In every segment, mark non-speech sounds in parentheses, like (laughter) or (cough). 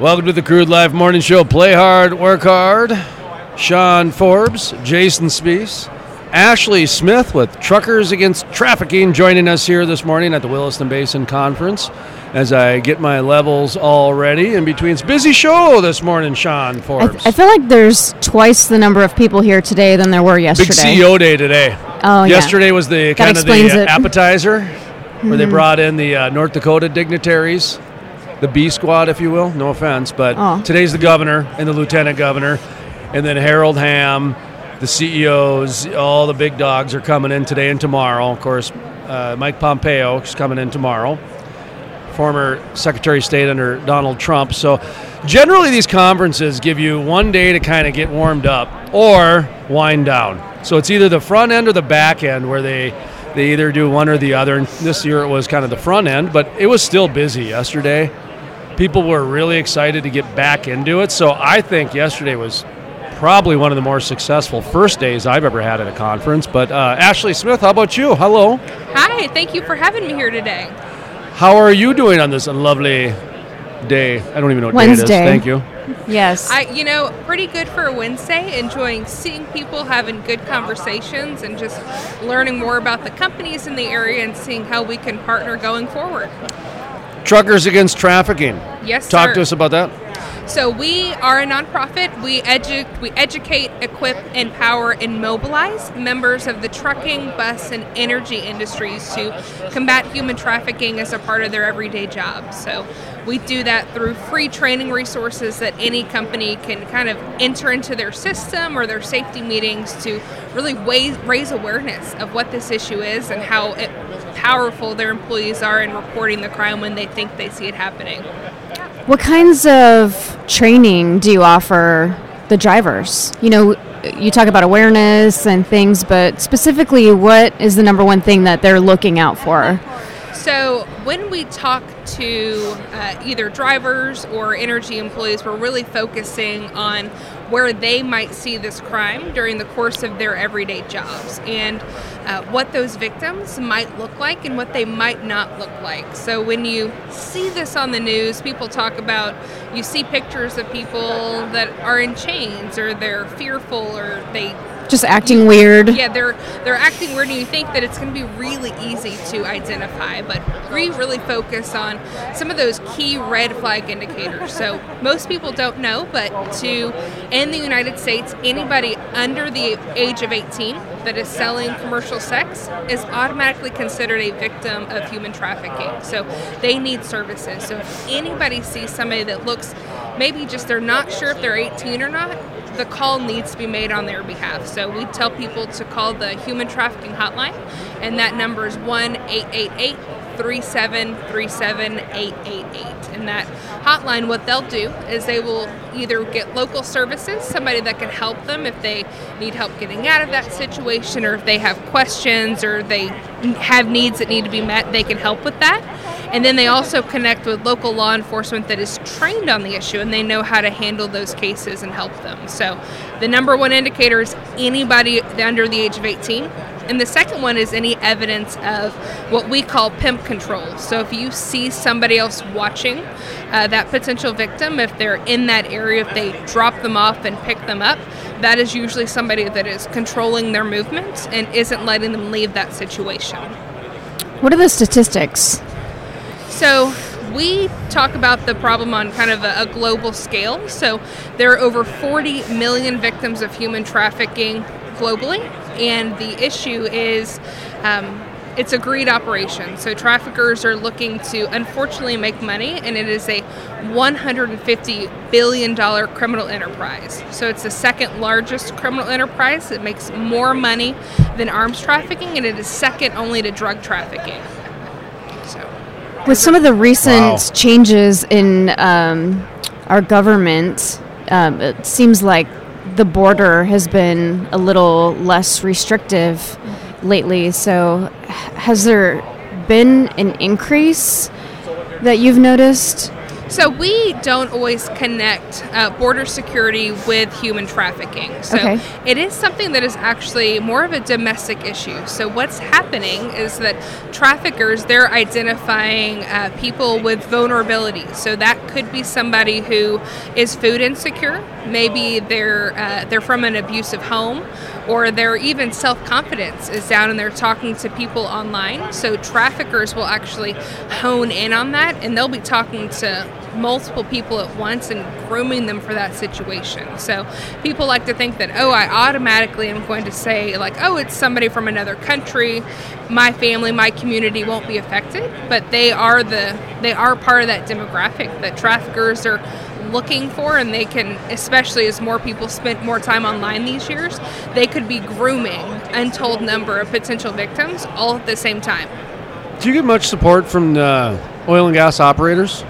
Welcome to the Crude Life Morning Show. Play hard, work hard. Shawn Forbes, Jason Spiess, Ashley Smith with Truckers Against Trafficking joining us here this morning at the Williston Basin Conference as I get my levels all ready in between. It's a busy show this morning, Shawn I, Forbes. th- I feel like there's twice the number of people here today than there were yesterday. Big. CEO day today. Oh, yeah. Yesterday was the kind of the uh. Mm-hmm. appetizer where they brought in the uh, North Dakota dignitaries, the B squad, if you will. No offense, but Oh. today's the governor and the lieutenant governor, and then Harold Hamm, the CEOs, all the big dogs are coming in today and tomorrow. Of course, uh, Mike Pompeo is coming in tomorrow. Former Secretary of State under Donald Trump. So, generally, these conferences give you one day to kind of get warmed up or wind down. So, it's either the front end or the back end where they they either do one or the other. And this year it was kind of the front end, but it was still busy yesterday. People were really excited to get back into it. So, I think yesterday was probably one of the more successful first days I've ever had at a conference. But uh, Ashley Smith, how about you? Hello. Hi, thank you for having me here today. How are you doing on this lovely day? I don't even know what Wednesday. day it is. Thank you. Yes. I, you know, pretty good for a Wednesday. Enjoying seeing people having good conversations and just learning more about the companies in the area and seeing how we can partner going forward. Truckers Against Trafficking. Yes, Talk sir. to us about that. So we are a nonprofit. We edu- we educate, equip, empower, and mobilize members of the trucking, bus, and energy industries to combat human trafficking as a part of their everyday job. So we do that through free training resources that any company can kind of enter into their system or their safety meetings to really raise awareness of what this issue is and how it, powerful their employees are in reporting the crime when they think they see it happening. what kinds of training do you offer the drivers? You know, you talk about awareness and things, but specifically, what is the number one thing that they're looking out for? So, when we talk to uh, either drivers or energy employees, we're really focusing on where they might see this crime during the course of their everyday jobs and uh, what those victims might look like and what they might not look like. So, when you see this on the news, people talk about you see pictures of people that are in chains or they're fearful or they Just acting weird. yeah, they're they're acting weird, and you think that it's going to be really easy to identify. But we really focus on some of those key red flag indicators. So most people don't know, but to in the United States, anybody under the age of 18 that is selling commercial sex is automatically considered a victim of human trafficking. So they need services. So if anybody sees somebody that looks maybe just they're not sure if they're 18 or not, the call needs to be made on their behalf. So we tell people to call the human trafficking hotline, and that number is 1 888 3737 888. And that hotline, what they'll do is they will either get local services, somebody that can help them if they need help getting out of that situation, or if they have questions or they have needs that need to be met, they can help with that. And then they also connect with local law enforcement that is trained on the issue and they know how to handle those cases and help them. So the number one indicator is anybody under the age of 18. And the second one is any evidence of what we call pimp control. So if you see somebody else watching uh, that potential victim, if they're in that area, if they drop them off and pick them up, that is usually somebody that is controlling their movements and isn't letting them leave that situation. What are the statistics? So we talk about the problem on kind of a, a global scale. So there are over 40 million victims of human trafficking globally, and the issue is. Um, it's a greed operation. So traffickers are looking to unfortunately make money, and it is a 150 billion dollar criminal enterprise. So it's the second largest criminal enterprise. It makes more money than arms trafficking, and it is second only to drug trafficking. With some of the recent Wow. changes in um, our government, um, it seems like the border has been a little less restrictive lately. So, has there been an increase that you've noticed? So we don't always connect uh, border security with human trafficking. So Okay. it is something that is actually more of a domestic issue. So what's happening is that traffickers they're identifying uh, people with vulnerability. So that could be somebody who is food insecure. Maybe they're uh, they're from an abusive home, or their even self confidence is down, and they're talking to people online. So traffickers will actually hone in on that, and they'll be talking to multiple people at once and grooming them for that situation. So people like to think that, oh, I automatically am going to say, like, oh, it's somebody from another country. My family, my community won't be affected, but they are the they are part of that demographic that traffickers are looking for and they can especially as more people spend more time online these years they could be grooming untold number of potential victims all at the same time Do you get much support from the oil and gas operators?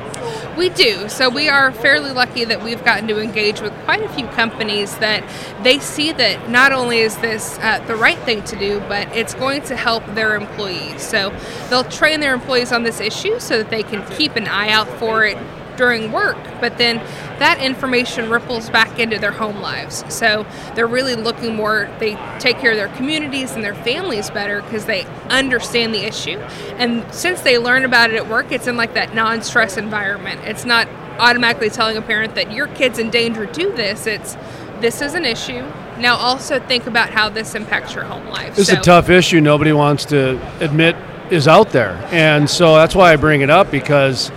We do. So we are fairly lucky that we've gotten to engage with quite a few companies that they see that not only is this uh, the right thing to do, but it's going to help their employees. So they'll train their employees on this issue so that they can keep an eye out for it during work, but then that information ripples back into their home lives. So they're really looking more, they take care of their communities and their families better because they understand the issue. And since they learn about it at work, it's in like that non stress environment. It's not automatically telling a parent that your kid's in danger, do this. It's this is an issue. Now also think about how this impacts your home life. It's So- a tough issue nobody wants to admit is out there. And so that's why I bring it up because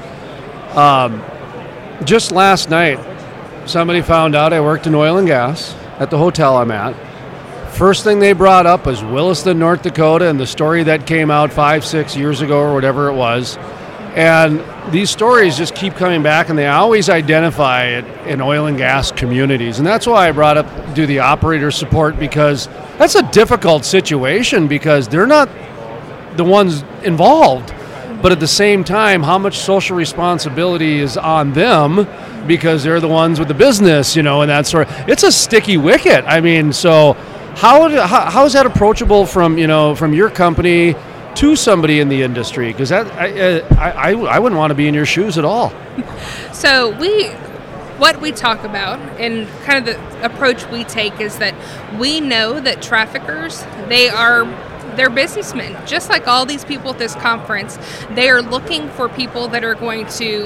um, just last night, somebody found out I worked in oil and gas at the hotel I'm at. First thing they brought up was Williston, North Dakota, and the story that came out five, six years ago or whatever it was. And these stories just keep coming back, and they always identify it in oil and gas communities. And that's why I brought up do the operator support because that's a difficult situation because they're not the ones involved. But at the same time, how much social responsibility is on them because they're the ones with the business, you know, and that sort of. It's a sticky wicket. I mean, so how how, how is that approachable from you know from your company to somebody in the industry? Because that I, I I I wouldn't want to be in your shoes at all. (laughs) So we what we talk about and kind of the approach we take is that we know that traffickers they are they're businessmen just like all these people at this conference they are looking for people that are going to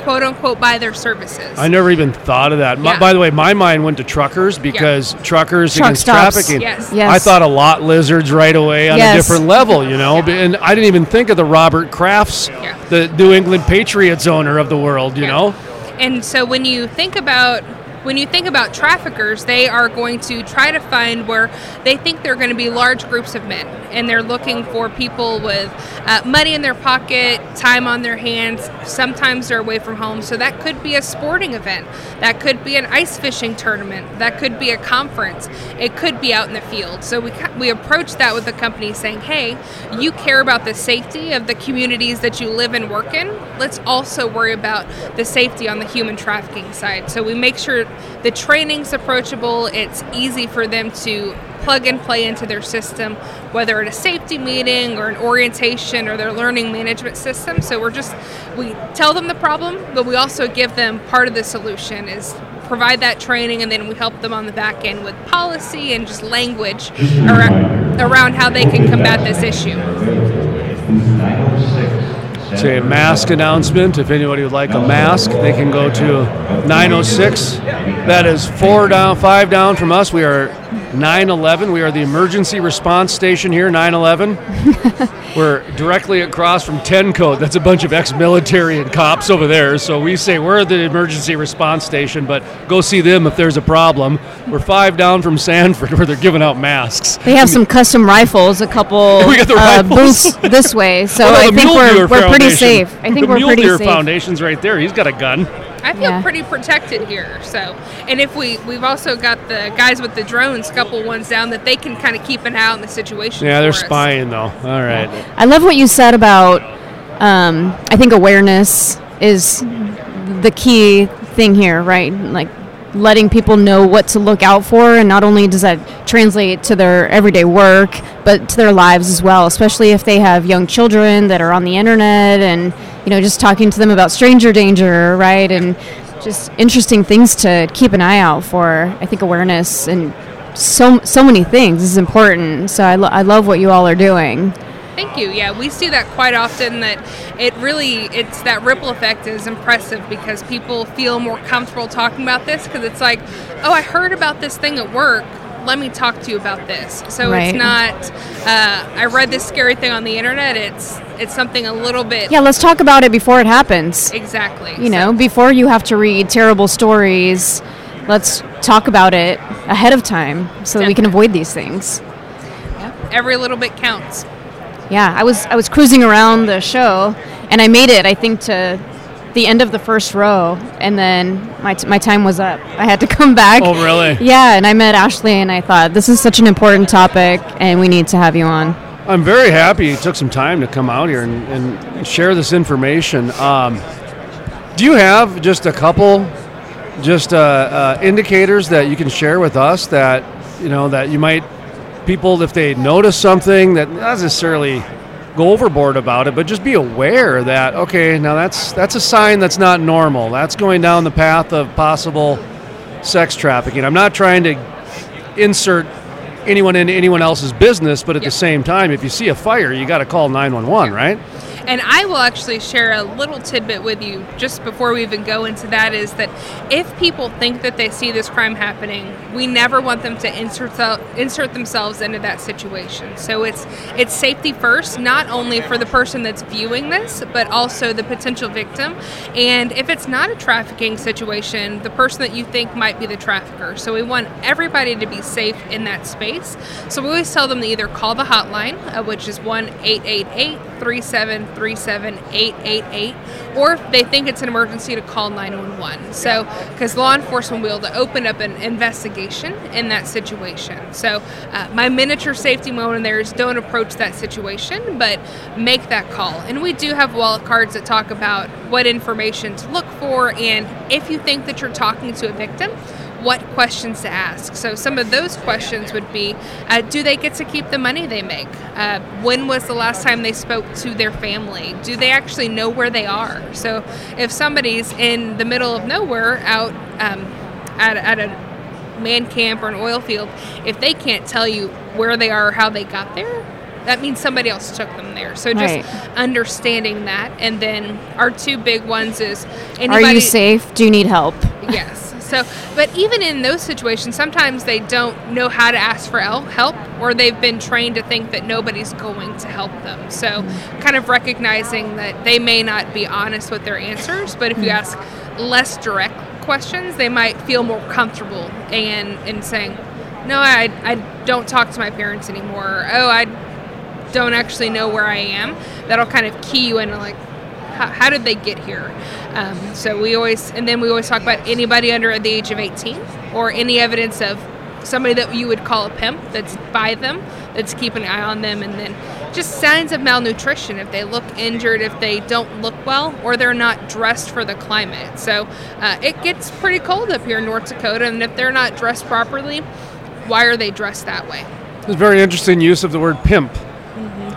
quote unquote buy their services I never even thought of that. My, by the way, my mind went to truckers because truckers Truck against stops. trafficking. Yes. Yes. I thought a lot lizards right away on Yes. a different level, you know. And I didn't even think of the Robert Krafts, Yeah. the New England Patriots owner of the world, you Yeah. know. And so when you think about when you think about traffickers, they are going to try to find where they think they're going to be large groups of men, and they're looking for people with uh, money in their pocket, time on their hands. Sometimes they're away from home, so that could be a sporting event, that could be an ice fishing tournament, that could be a conference, it could be out in the field. So we we approach that with the company saying, "Hey, you care about the safety of the communities that you live and work in. Let's also worry about the safety on the human trafficking side." So we make sure the training's approachable. It's easy for them to plug and play into their system, whether at a safety meeting or an orientation or their learning management system. So we're just we tell them the problem, but we also give them part of the solution is provide that training and then we help them on the back end with policy and just language around, around how they can combat this issue. It's a mask announcement. If anybody would like a mask, they can go to 906. That is four down, five down from us. We are 911. We are the emergency response station here, 911. (laughs) we're directly across from 10 Code. That's a bunch of ex military and cops over there. So we say we're the emergency response station, but go see them if there's a problem. We're five down from Sanford (laughs) where they're giving out masks. They have some custom rifles, a couple (laughs) We got the uh, rifles. booths this way, so no, I think we're, we're pretty safe. I think the we're Mule pretty Deer safe. Foundation's right there. He's got a gun. I feel Yeah. pretty protected here. So, and if we we've also got the guys with the drones, couple ones down that they can kind of keep an eye on the situation. Yeah, they're us. spying though. All right. I love what you said about. Um, I think awareness is the key thing here, right? Like letting people know what to look out for, and not only does that translate to their everyday work, but to their lives as well. Especially if they have young children that are on the internet and you know, just talking to them about stranger danger, right? And just interesting things to keep an eye out for. I think awareness and so so many things is important. So I, lo- I love what you all are doing. Thank you. Yeah, we see that quite often. That it really it's that ripple effect is impressive because people feel more comfortable talking about this because it's like, oh, I heard about this thing at work. Let me talk to you about this. So Right. it's not. Uh, I read this scary thing on the internet. It's it's something a little bit. Yeah, let's talk about it before it happens. Exactly. You know, before you have to read terrible stories, let's talk about it ahead of time so that we can avoid these things. every little bit counts. Yeah, I was I was cruising around the show, and I made it. I think to the end of the first row, and then my t- my time was up. I had to (laughs) come back. Oh, really? Yeah, and I met Ashley, and I thought this is such an important topic, and we need to have you on. I'm very happy you took some time to come out here and, and share this information. Um, do you have just a couple, just uh, uh, indicators that you can share with us that you know that you might people if they notice something that not necessarily go overboard about it, but just be aware that okay, now that's that's a sign that's not normal. That's going down the path of possible sex trafficking. I'm not trying to insert anyone into anyone else's business, but at the same time, if you see a fire, you got to call 911, right? And I will actually share a little tidbit with you just before we even go into that is that if people think that they see this crime happening, we never want them to insert insert themselves into that situation. So it's it's safety first, not only for the person that's viewing this, but also the potential victim. And if it's not a trafficking situation, the person that you think might be the trafficker. So we want everybody to be safe in that space. So we always tell them to either call the hotline, uh, which is 1 888 3737 888, or if they think it's an emergency, to call 911. So, because law enforcement will be able to open up an investigation in that situation. So, uh, my miniature safety moment there is don't approach that situation, but make that call. And we do have wallet cards that talk about what information to look for, and if you think that you're talking to a victim, what questions to ask. So some of those questions would be: uh, Do they get to keep the money they make? Uh, when was the last time they spoke to their family? Do they actually know where they are? So if somebody's in the middle of nowhere, out um, at, at a man camp or an oil field, if they can't tell you where they are or how they got there, that means somebody else took them there. So just Right. understanding that, and then our two big ones is Are you safe? Do you need help? Yes. So, but even in those situations, sometimes they don't know how to ask for help, or they've been trained to think that nobody's going to help them. So, kind of recognizing that they may not be honest with their answers, but if you hmm. ask less direct questions, they might feel more comfortable and in saying, "No, I, I don't talk to my parents anymore." Oh, I don't actually know where I am. That'll kind of key you into like, how, how did they get here? Um, so we always, and then we always talk about anybody under the age of 18 or any evidence of somebody that you would call a pimp that's by them, that's keeping an eye on them, and then just signs of malnutrition if they look injured, if they don't look well, or they're not dressed for the climate. So uh, it gets pretty cold up here in North Dakota, and if they're not dressed properly, why are they dressed that way? It's very interesting use of the word pimp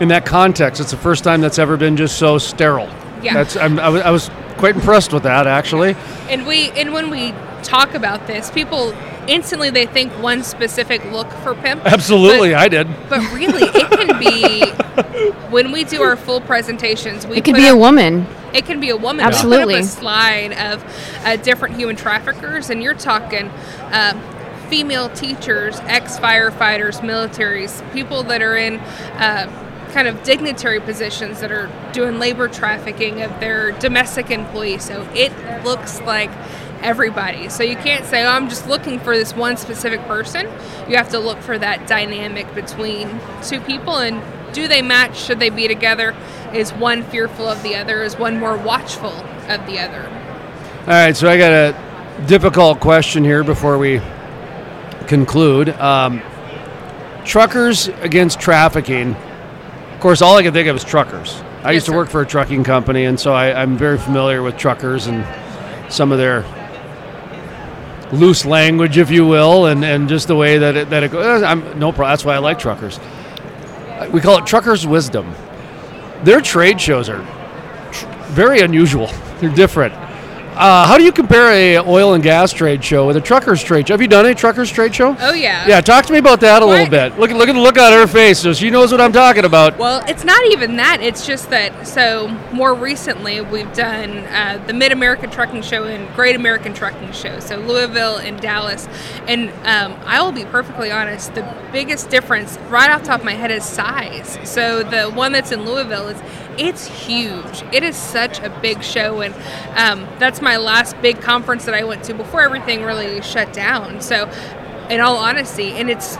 in that context. It's the first time that's ever been just so sterile. Yeah. That's I'm, I, was, quite impressed with that actually. And we and when we talk about this, people instantly they think one specific look for pimp. (laughs) Absolutely, I did. But really, it can be (laughs) when we do our full presentations. We It could put be a woman. It can be a woman. Absolutely. Put up a slide of uh, different human traffickers, and you're talking uh, female teachers, ex firefighters, militaries, people that are in uh, kind of dignitary positions that are doing labor trafficking of their domestic employees. So it looks like everybody. So you can't say, oh, I'm just looking for this one specific person. You have to look for that dynamic between two people and do they match? Should they be together? Is one fearful of the other? Is one more watchful of the other? All right, so I got a difficult question here before we conclude. Um, truckers against trafficking. Of course, all I can think of is truckers. I Yes, used to sir. work for a trucking company, and so I, I'm very familiar with truckers and some of their loose language, if you will, and, and just the way that it, that it goes. Eh, I'm no problem. That's why I like truckers. We call it truckers' wisdom. Their trade shows are tr- very unusual. (laughs) They're different. Uh, how do you compare a oil and gas trade show with a truckers trade show? Have you done a truckers trade show? Oh yeah. Yeah, talk to me about that a little bit. Look, at look at the look on her face, so she knows what I'm talking about. Well, it's not even that. It's just that. So more recently, we've done uh, the Mid American Trucking Show and Great American Trucking Show. So Louisville and Dallas. And um, I will be perfectly honest. The biggest difference, right off the top of my head, is size. So the one that's in Louisville is. It's huge. It is such a big show, and um, that's my last big conference that I went to before everything really shut down. So, in all honesty, and it's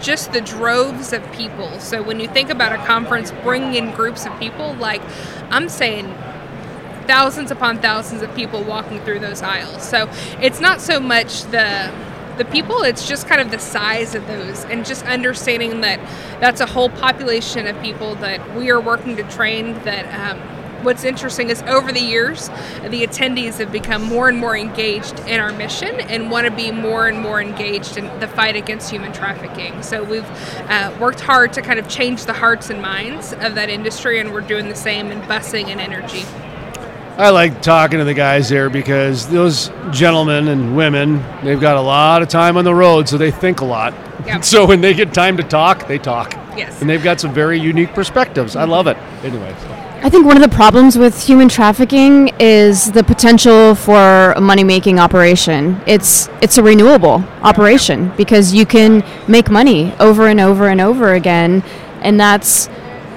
just the droves of people. So when you think about a conference bringing in groups of people, like I'm saying thousands upon thousands of people walking through those aisles. So it's not so much the the people, it's just kind of the size of those and just understanding that that's a whole population of people that we are working to train that um, what's interesting is over the years the attendees have become more and more engaged in our mission and want to be more and more engaged in the fight against human trafficking. So we've uh, worked hard to kind of change the hearts and minds of that industry and we're doing the same in busing and energy I like talking to the guys there because those gentlemen and women, they've got a lot of time on the road, so they think a lot. Yep. (laughs) So when they get time to talk, they talk. Yes. And they've got some very unique perspectives. I love it. Anyway. so. I think one of the problems with human trafficking is the potential for a money making operation. It's it's a renewable operation because you can make money over and over and over again and that's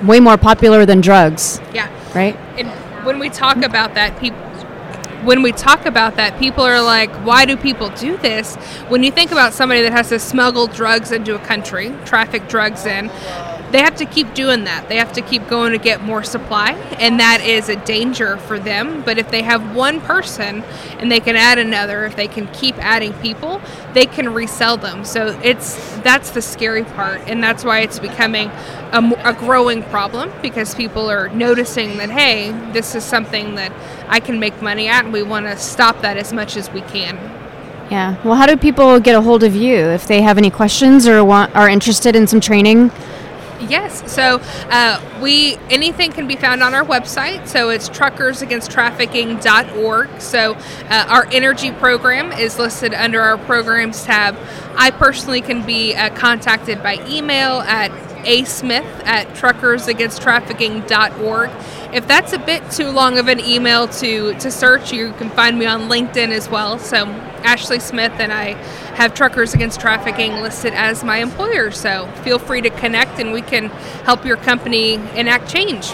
way more popular than drugs, yeah right? and when we talk about that people when we talk about that people are like why do people do this? When you think about somebody that has to smuggle drugs into a country traffic drugs in they have to keep doing that. They have to keep going to get more supply and that is a danger for them. But if they have one person and they can add another if they can keep adding people they can resell them. So it's that's the scary part and that's why it's becoming a growing problem because people are noticing that hey this is something that i can make money at and we want to stop that as much as we can Yeah. Well, how do people get a hold of you if they have any questions or want are interested in some training? Yes. So uh, we anything can be found on our website. So it's truckersagainsttrafficking.org. So uh, our energy program is listed under our programs tab. I personally can be uh, contacted by email at asmith at truckersagainsttrafficking.org. If that's a bit too long of an email to, to search, you can find me on LinkedIn as well. So Ashley Smith and I have Truckers Against Trafficking listed as my employer. So feel free to connect and we can help your company enact change.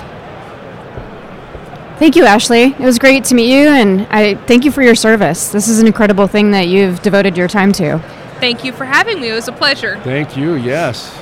Thank you, Ashley. It was great to meet you, and I thank you for your service. This is an incredible thing that you've devoted your time to. Thank you for having me. It was a pleasure. Thank you. Yes.